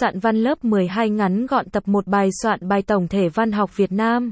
Soạn văn lớp 12 ngắn gọn tập 1 bài soạn bài tổng thể văn học Việt Nam.